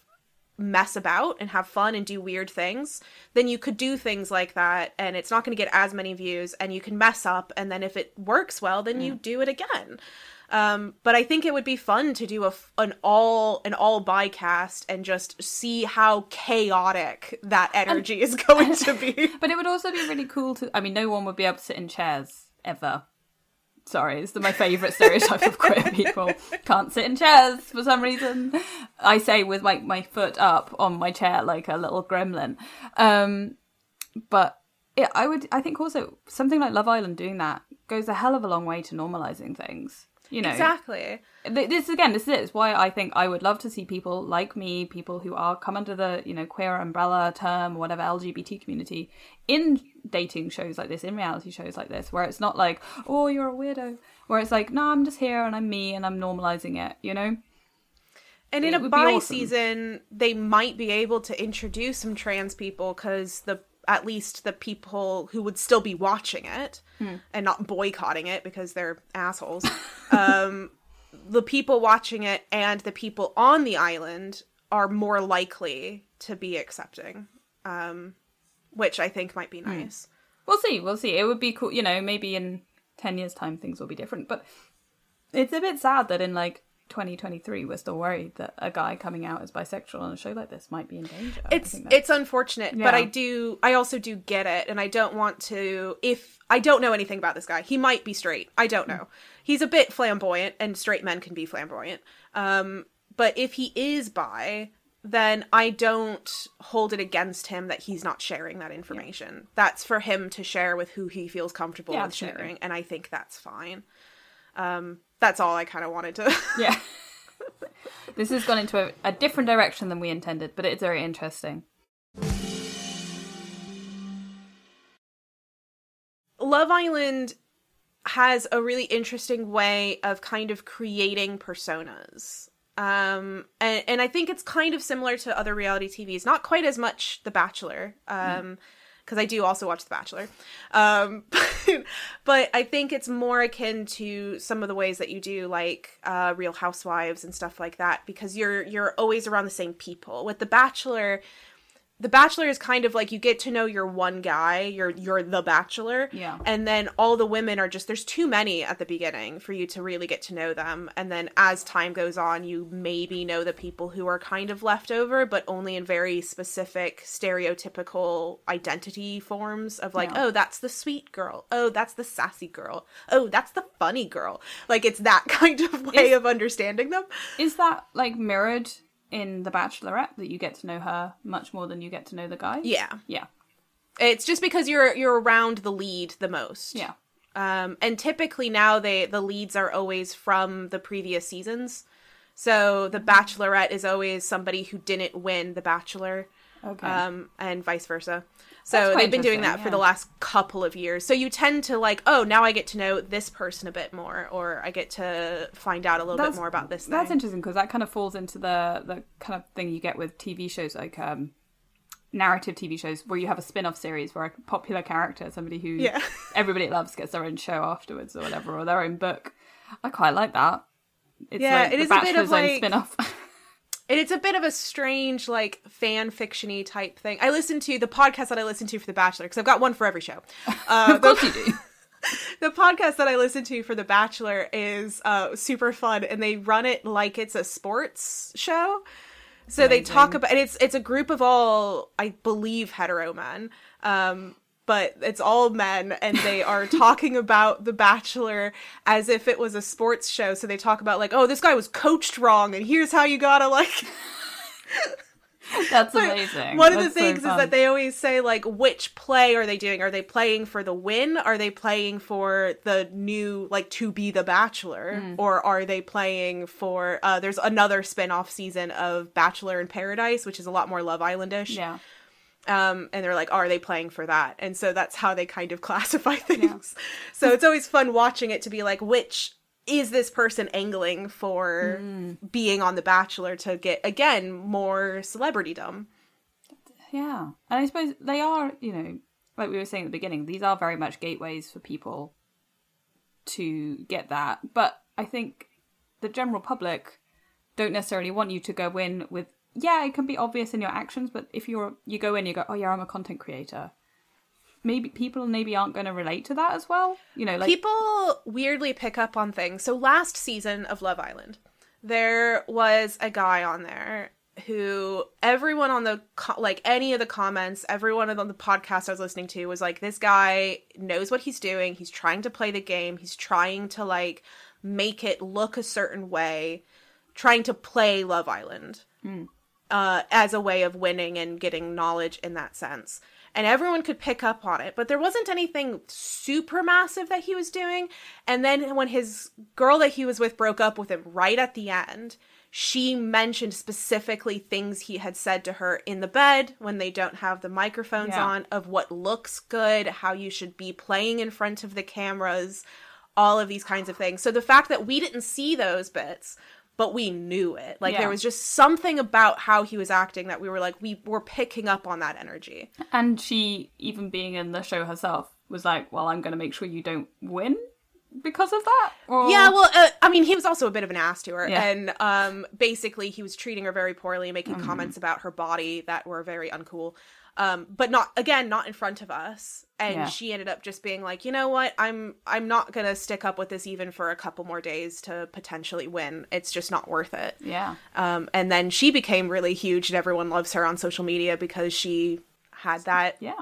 mess about and have fun and do weird things, then you could do things like that and it's not going to get as many views and you can mess up and then if it works well then you mm. do it again. Um, but I think it would be fun to do a an all an all bi cast and just see how chaotic that energy is going to be. But it would also be really cool to. I mean, no one would be able to sit in chairs ever. Sorry, it's my favourite stereotype of queer people. Can't sit in chairs for some reason. I say with my, my foot up on my chair like a little gremlin. Um, but yeah, I would. I think also something like Love Island doing that goes a hell of a long way to normalizing things. You know, Exactly. This again this is why i think i would love to see people like me people who are come under the you know queer umbrella term whatever lgbt community in dating shows like this in reality shows like this where it's not like oh you're a weirdo where it's like no i'm just here and i'm me and i'm normalizing it you know And in It a bi awesome. season, they might be able to introduce some trans people because the at least the people who would still be watching it Hmm. and not boycotting it because they're assholes. um, the people watching it and the people on the island are more likely to be accepting, um, which I think might be Hmm. nice. we'll see we'll see it would be cool you know maybe in 10 years time things will be different but it's a bit sad that in like 2023 we're still worried that a guy coming out as bisexual on a show like this might be in danger. It's it's unfortunate but i do i also do get it and i don't want to if i don't know anything about this guy. He might be straight. I don't know. He's a bit flamboyant and straight men can be flamboyant. Um but if he is bi then i don't hold it against him that he's not sharing that information. That's for him to share with who he feels comfortable Yeah, with absolutely. sharing and i think that's fine. Um that's all i kind of wanted to Yeah. this has gone into a, a different direction than we intended, but it's very interesting. Love Island has a really interesting way of kind of creating personas. Um, and, and I think it's kind of similar to other reality TVs, not quite as much The Bachelor, um, because I do also watch The Bachelor. Um, but, but I think it's more akin to some of the ways that you do like uh, Real Housewives and stuff like that, because you're you're always around the same people. With The Bachelor, the bachelor is kind of like you get to know your one guy you're you're the bachelor Yeah. and then all the women are just there's too many at the beginning for you to really get to know them and then as time goes on you maybe know the people who are kind of left over but only in very specific stereotypical identity forms of like Yeah. oh that's the sweet girl oh that's the sassy girl oh that's the funny girl like it's that kind of way Is- of understanding them Is that like mirrored in The Bachelorette that you get to know her much more than you get to know the guy? yeah Yeah. it's just because you're you're around the lead the most Yeah. um and typically now they the leads are always from the previous seasons so the bachelorette is always somebody who didn't win the bachelor Okay. um and vice versa so they've been doing that for the last couple of years so you tend to like oh now i get to know this person a bit more or i get to find out a little bit more about this thing That's interesting because that kind of falls into the the kind of thing you get with TV shows like um narrative TV shows where you have a spin-off series where a popular character, somebody who Yeah. everybody loves, gets their own show afterwards or whatever, or their own book. I quite like that. It's Yeah, like it is a bit of, like- spin-off. And it's a bit of a strange, like fan fictiony type thing. I listen to the podcast that I listen to for The Bachelor because I've got one for every show. Uh, of course you do. the podcast that I listen to for The Bachelor is uh, super fun, and they run it like it's a sports show. So they talk about, and it's it's a group of all, I believe, hetero men. Um, but it's all men, and they are talking about The Bachelor as if it was a sports show. So they talk about like, oh, this guy was coached wrong, and here's how you gotta like. That's amazing. One of the That's so things is that they always say like which play are they doing? Are they playing for the win? Are they playing for the new like to be the bachelor? Hmm. Or are they playing for uh there's another spin-off season of Bachelor in Paradise, which is a lot more Love Islandish. yeah. Um and they're like, are they playing for that? And so that's how they kind of classify things. so it's always fun watching it to be like which is this person angling for Hmm. being on The Bachelor to get again more celebritydom? Yeah. And I suppose they are, you know, like we were saying at the beginning, these are very much gateways for people to get that. But I think the general public don't necessarily want you to go in with yeah, it can be obvious in your actions, but if you're you go in you go, Oh yeah, I'm a content creator. Maybe people maybe aren't going to relate to that as well. You know, like people weirdly pick up on things. So last season of Love Island, there was a guy on there who everyone on the co- like any of the comments, everyone on the podcast I was listening to was like this guy knows what he's doing. He's trying to play the game. He's trying to like make it look a certain way, trying to play Love Island. Hmm. Uh, as a way of winning and getting knowledge in that sense. And everyone could pick up on it, but there wasn't anything super massive that he was doing. And then when his girl that he was with broke up with him right at the end, she mentioned specifically things he had said to her in the bed when they don't have the microphones Yeah. on of what looks good, how you should be playing in front of the cameras, all of these kinds of things. So the fact that we didn't see those bits, but we knew it. Like Yeah. there was just something about how he was acting that we were like we were picking up on that energy. and she even being in the show herself was like, Well, I'm gonna make sure you don't win because of that. Or Yeah, well, uh, I mean, he was also a bit of an ass to her, Yeah. and um, basically he was treating her very poorly, making comments about her body that were very uncool. Um, but not again, not in front of us. And Yeah. she ended up just being like, you know what, I'm I'm not gonna stick up with this even for a couple more days to potentially win. It's just not worth it. Yeah. Um, and then she became really huge, and everyone loves her on social media because she had that Yeah.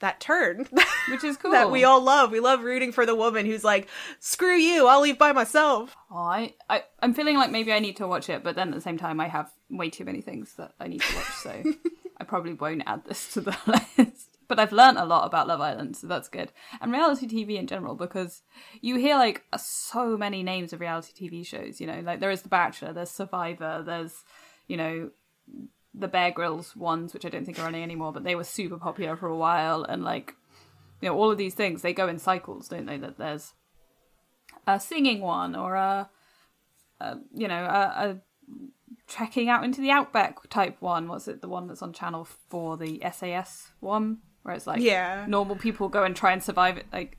that turn Which is cool. that we all love. We love rooting for the woman who's like, "Screw you, I'll leave by myself." Oh, I, I, I'm feeling like maybe I need to watch it, but then at the same time, I have way too many things that I need to watch, so I probably won't add this to the list. But I've learned a lot about Love Island, so that's good. And reality TV in general, because you hear like so many names of reality TV shows, you know, like there is The Bachelor, there's Survivor, there's, you know, the Bear Grylls ones, which I don't think are running anymore, but they were super popular for a while, and like, you know, all of these things, they go in cycles, don't they? That there's a singing one or a you know, a, a trekking out into the outback type one. What's it? The one that's on Channel Four, the SAS one, where it's like Yeah. normal people go and try and survive it. Like,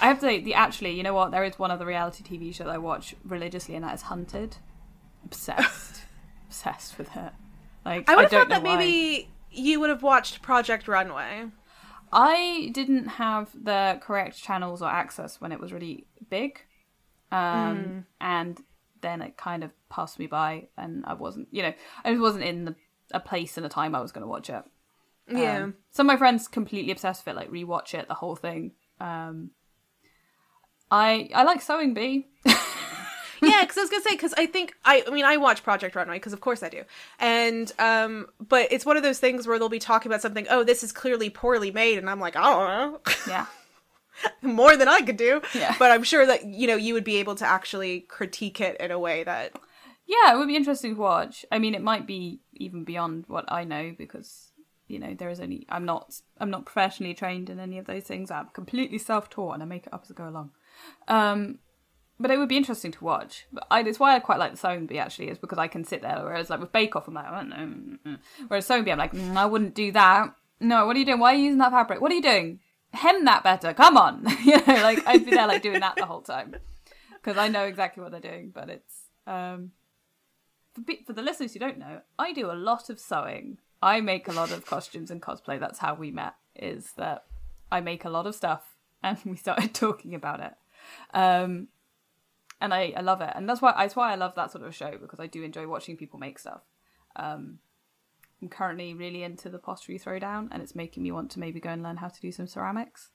I have to say, the actually, you know what? There is one other reality TV show that I watch religiously, and that is Hunted. Obsessed, obsessed with it. Like, I would have thought that why. maybe you would have watched Project Runway. I didn't have the correct channels or access when it was really big. Um, And then it kind of passed me by, and I wasn't, you know, I wasn't in the, a place and a time I was going to watch it. Yeah. Um, some of my friends completely obsessed with it, like rewatch it, the whole thing. Um, I I like Sewing Bee. yeah, because I was gonna say because I think I, I mean I watch Project Runway because of course I do, and um, but it's one of those things where they'll be talking about something. Oh, this is clearly poorly made, and I'm like, I don't know, Yeah, more than I could do. Yeah. But I'm sure that you know you would be able to actually critique it in a way that yeah, it would be interesting to watch. I mean, it might be even beyond what I know because you know there is only I'm not I'm not professionally trained in any of those things. I'm completely self taught and I make it up as I go along. Um, but it would be interesting to watch. But I, it's why I quite like the sewing bee actually is because I can sit there. Whereas like with Bake Off, I'm like, I don't know. Whereas sewing bee, I'm like, mm, I wouldn't do that. No, what are you doing? Why are you using that fabric? What are you doing? Hem that better. Come on, you know, like I'd be there like doing that the whole time because I know exactly what they're doing. But it's um, for, the listeners who don't know, I do a lot of sewing. I make a lot of costumes and cosplay. That's how we met. Is that I make a lot of stuff, and we started talking about it. Um, and I, I love it, and that's why that's why I love that sort of show because I do enjoy watching people make stuff. Um, I'm currently really into the pottery throwdown, and it's making me want to maybe go and learn how to do some ceramics.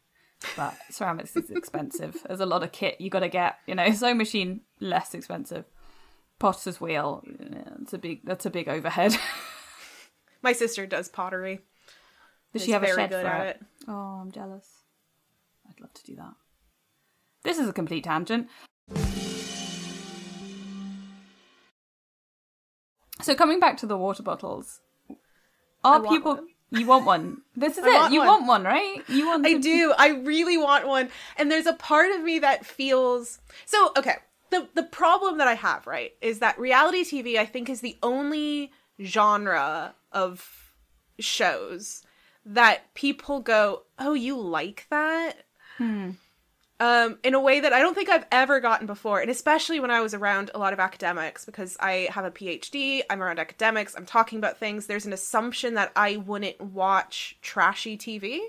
But ceramics is expensive. There's a lot of kit you got to get. You know, sewing machine less expensive. Potter's wheel, yeah, it's a big that's a big overhead. My sister does pottery. Does she have a very shed good for at it? it. Oh, I'm jealous. I'd love to do that. This is a complete tangent. So coming back to the water bottles, are want people? one. You want one? This is I it. want you one. want one, right? You want? I do. I really want one. And there's a part of me that feels so okay. The the problem that I have, right, is that reality TV I think is the only genre of shows that people go, "Oh, you like that?" Um, in a way that I don't think I've ever gotten before, and especially when I was around a lot of academics, because I have a PhD, I'm around academics, I'm talking about things. There's an assumption that I wouldn't watch trashy TV.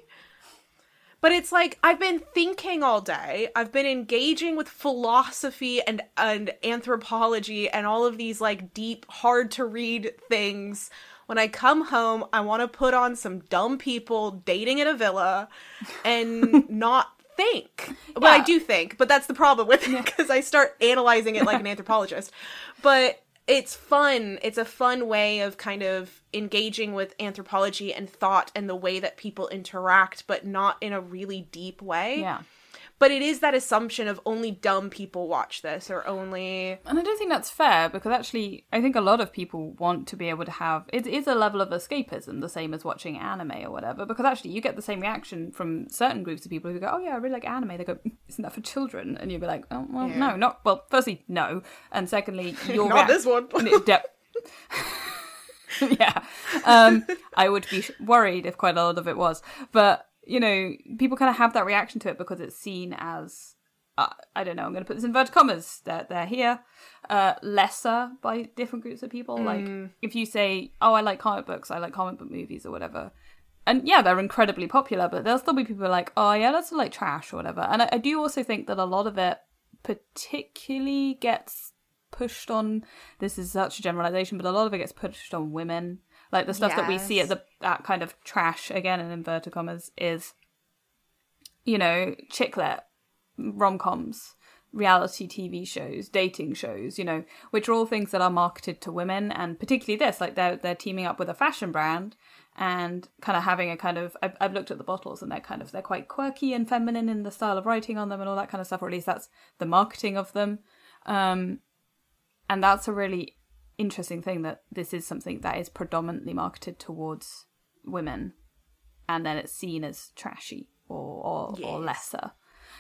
But it's like I've been thinking all day. I've been engaging with philosophy and and anthropology and all of these like deep, hard to read things. When I come home, I want to put on some dumb people dating in a villa and not think. Well, I do think, but that's the problem with it because I start analyzing it like an anthropologist. But it's fun. It's a fun way of kind of engaging with anthropology and thought and the way that people interact, but not in a really deep way. Yeah. But it is that assumption of only dumb people watch this or only And I don't think that's fair because actually, I think a lot of people want to be able to have it is a level of escapism, the same as watching anime or whatever. Because actually, you get the same reaction from certain groups of people who go, "Oh yeah, I really like anime." They go, "Isn't that for children?" And you'll be like, "Oh well, Yeah. no, not well." Firstly, no, and secondly, your not this one. De- yeah, um, I would be worried if quite a lot of it was, but you know, people kind of have that reaction to it because it's seen as uh, I don't know. I'm going to put this in inverted commas. They're they're here, uh, lesser by different groups of people. Like if you say, "Oh, I like comic books. I like comic book movies or whatever," and yeah, they're incredibly popular, but there'll still be people like, "Oh, yeah, that's like trash or whatever." And I, I do also think that a lot of it particularly gets pushed on. This is such a generalization, but a lot of it gets pushed on women. Like the stuff that we see at the that kind of trash again in inverted commas is, you know, chick lit rom coms, reality TV shows, dating shows, you know, which are all things that are marketed to women, and particularly this, like they're they're teaming up with a fashion brand and kind of having a kind of I've, I've looked at the bottles and they're kind of they're quite quirky and feminine in the style of writing on them and all that kind of stuff, or at least that's the marketing of them, um, and that's a really interesting thing that this is something that is predominantly marketed towards women, and then it's seen as trashy or or, or lesser.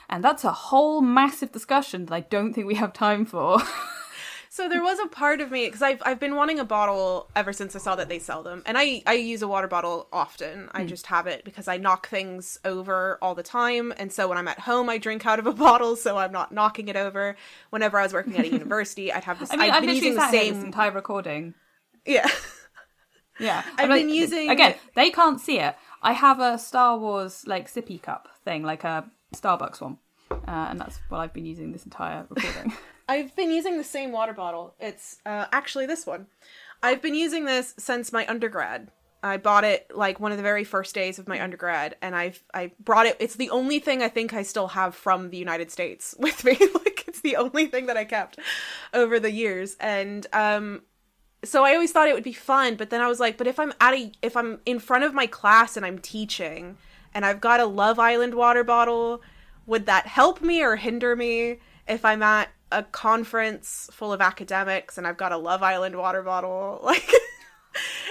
And that's a whole massive discussion that I don't think we have time for. So there was a part of me because I've I've been wanting a bottle ever since I saw that they sell them, and I I use a water bottle often. I just have it because I knock things over all the time, and so when I'm at home, I drink out of a bottle, so I'm not knocking it over. Whenever I was working at a university, I'd have this. I mean, I've I've been using the same. entire recording. Yeah, Yeah, I've been using- again. They can't see it. I have a Star Wars like sippy cup thing, like a Starbucks one, uh, and that's what I've been using this entire recording. I've been using the same water bottle. It's uh, actually this one. I've been using this since my undergrad. I bought it like one of the very first days of my undergrad, and I've I brought it. It's the only thing I think I still have from the United States with me. like it's the only thing that I kept over the years, and um, so I always thought it would be fun. But then I was like, but if I'm at a if I'm in front of my class and I'm teaching, and I've got a Love Island water bottle, would that help me or hinder me if I'm at a conference full of academics and I've got a Love Island water bottle? Like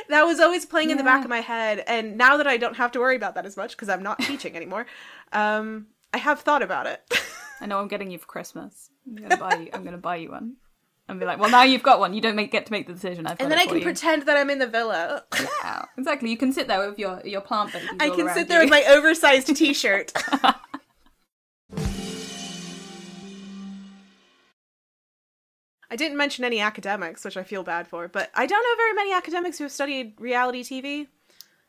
that was always playing in the back of my head. And now that I don't have to worry about that as much because I'm not teaching anymore, um, I have thought about it. I know I'm getting you for Christmas. I'm gonna buy you. I'm gonna buy you one. And be like, well, now you've got one. You don't make, get to make the decision. I've and then I can you. pretend that I'm in the villa. Yeah, exactly. You can sit there with your your plant babies. I can sit there you. with my oversized t-shirt. I didn't mention any academics, which I feel bad for, but I don't know very many academics who have studied reality TV.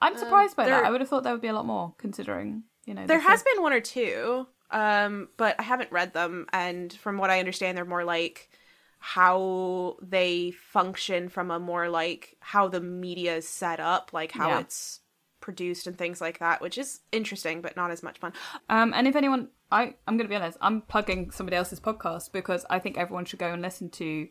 I'm surprised by there- that. I would have thought there would be a lot more, considering you know. There has is- been one or two, um, but I haven't read them, and from what I understand, they're more like how they function from a more like how the media is set up, like how Yeah. it's produced and things like that, which is interesting, but not as much fun. Um, and if anyone, I I'm going to be honest, I'm plugging somebody else's podcast because I think everyone should go and listen to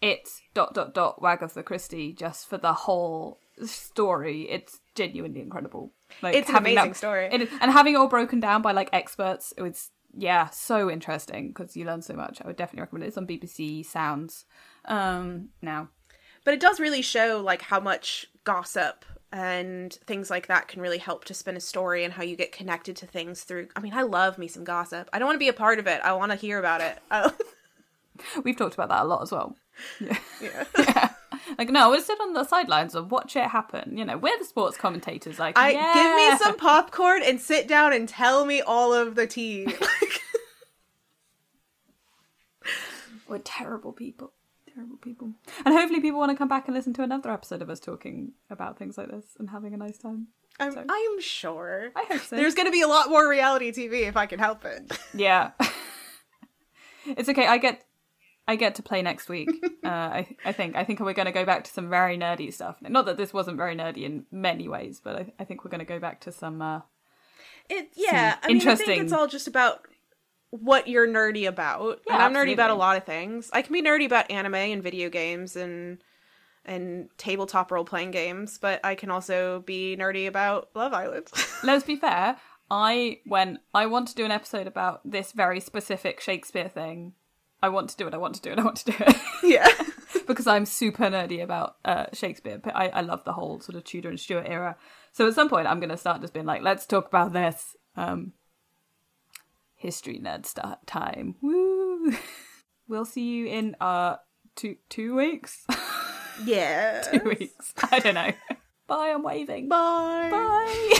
it dot dot dot Wagatha Christie just for the whole story, it's genuinely incredible. Like It's an having amazing that- story. it is- and having it all broken down by like experts, it was yeah, so interesting because you learn so much. I would definitely recommend it. It's on BBC Sounds um, now. But it does really show like how much gossip and things like that can really help to spin a story and how you get connected to things through I mean, I love me some gossip. I don't want to be a part of it. I want to hear about it. I- um, We've talked about that a lot as well. yeah. yeah. Like no, we'll sit on the sidelines and watch it happen. You know, we're the sports commentators. Like, I yeah. give me some popcorn and sit down and tell me all of the tea. We're terrible people. Terrible people. And hopefully, people want to come back and listen to another episode of us talking about things like this and having a nice time. I'm, So- I'm sure. I hope so. There's going to be a lot more reality TV if I can help it. Yeah. it's okay. I get I get to play next week. uh, I I think I think we're going to go back to some very nerdy stuff. Not that this wasn't very nerdy in many ways, but I, I think we're going to go back to some. Uh, It yeah, I mean, I interesting- think it's all just about what you're nerdy about. Yeah, and I'm nerdy about a lot of things. I can be nerdy about anime and video games and and tabletop role playing games, but I can also be nerdy about Love Island. let's be fair. I when I want to do an episode about this very specific Shakespeare thing. I want to do it. I want to do it. I want to do it. yeah. because I'm super nerdy about uh, Shakespeare. But I, I love the whole sort of Tudor and Stuart era. So at some point, I'm going to start just being like, let's talk about this. Um, history nerd start time. Woo! we'll see you in uh two two weeks. Yeah. two weeks. I don't know. Bye. I'm waving. Bye. Bye.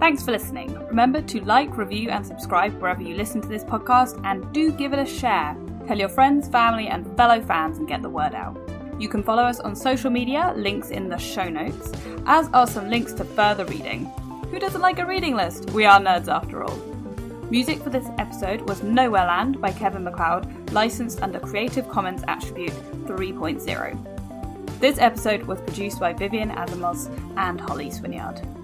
Thanks for listening. Remember to like, review, and subscribe wherever you listen to this podcast, and do give it a share. Tell your friends, family, and fellow fans and get the word out. You can follow us on social media, links in the show notes, as are some links to further reading. Who doesn't like a reading list? We are nerds after all. Music for this episode was Nowhere Land by Kevin MacLeod, licensed under Creative Commons Attribute 3.0. This episode was produced by Vivian Asimos and Holly Swinyard.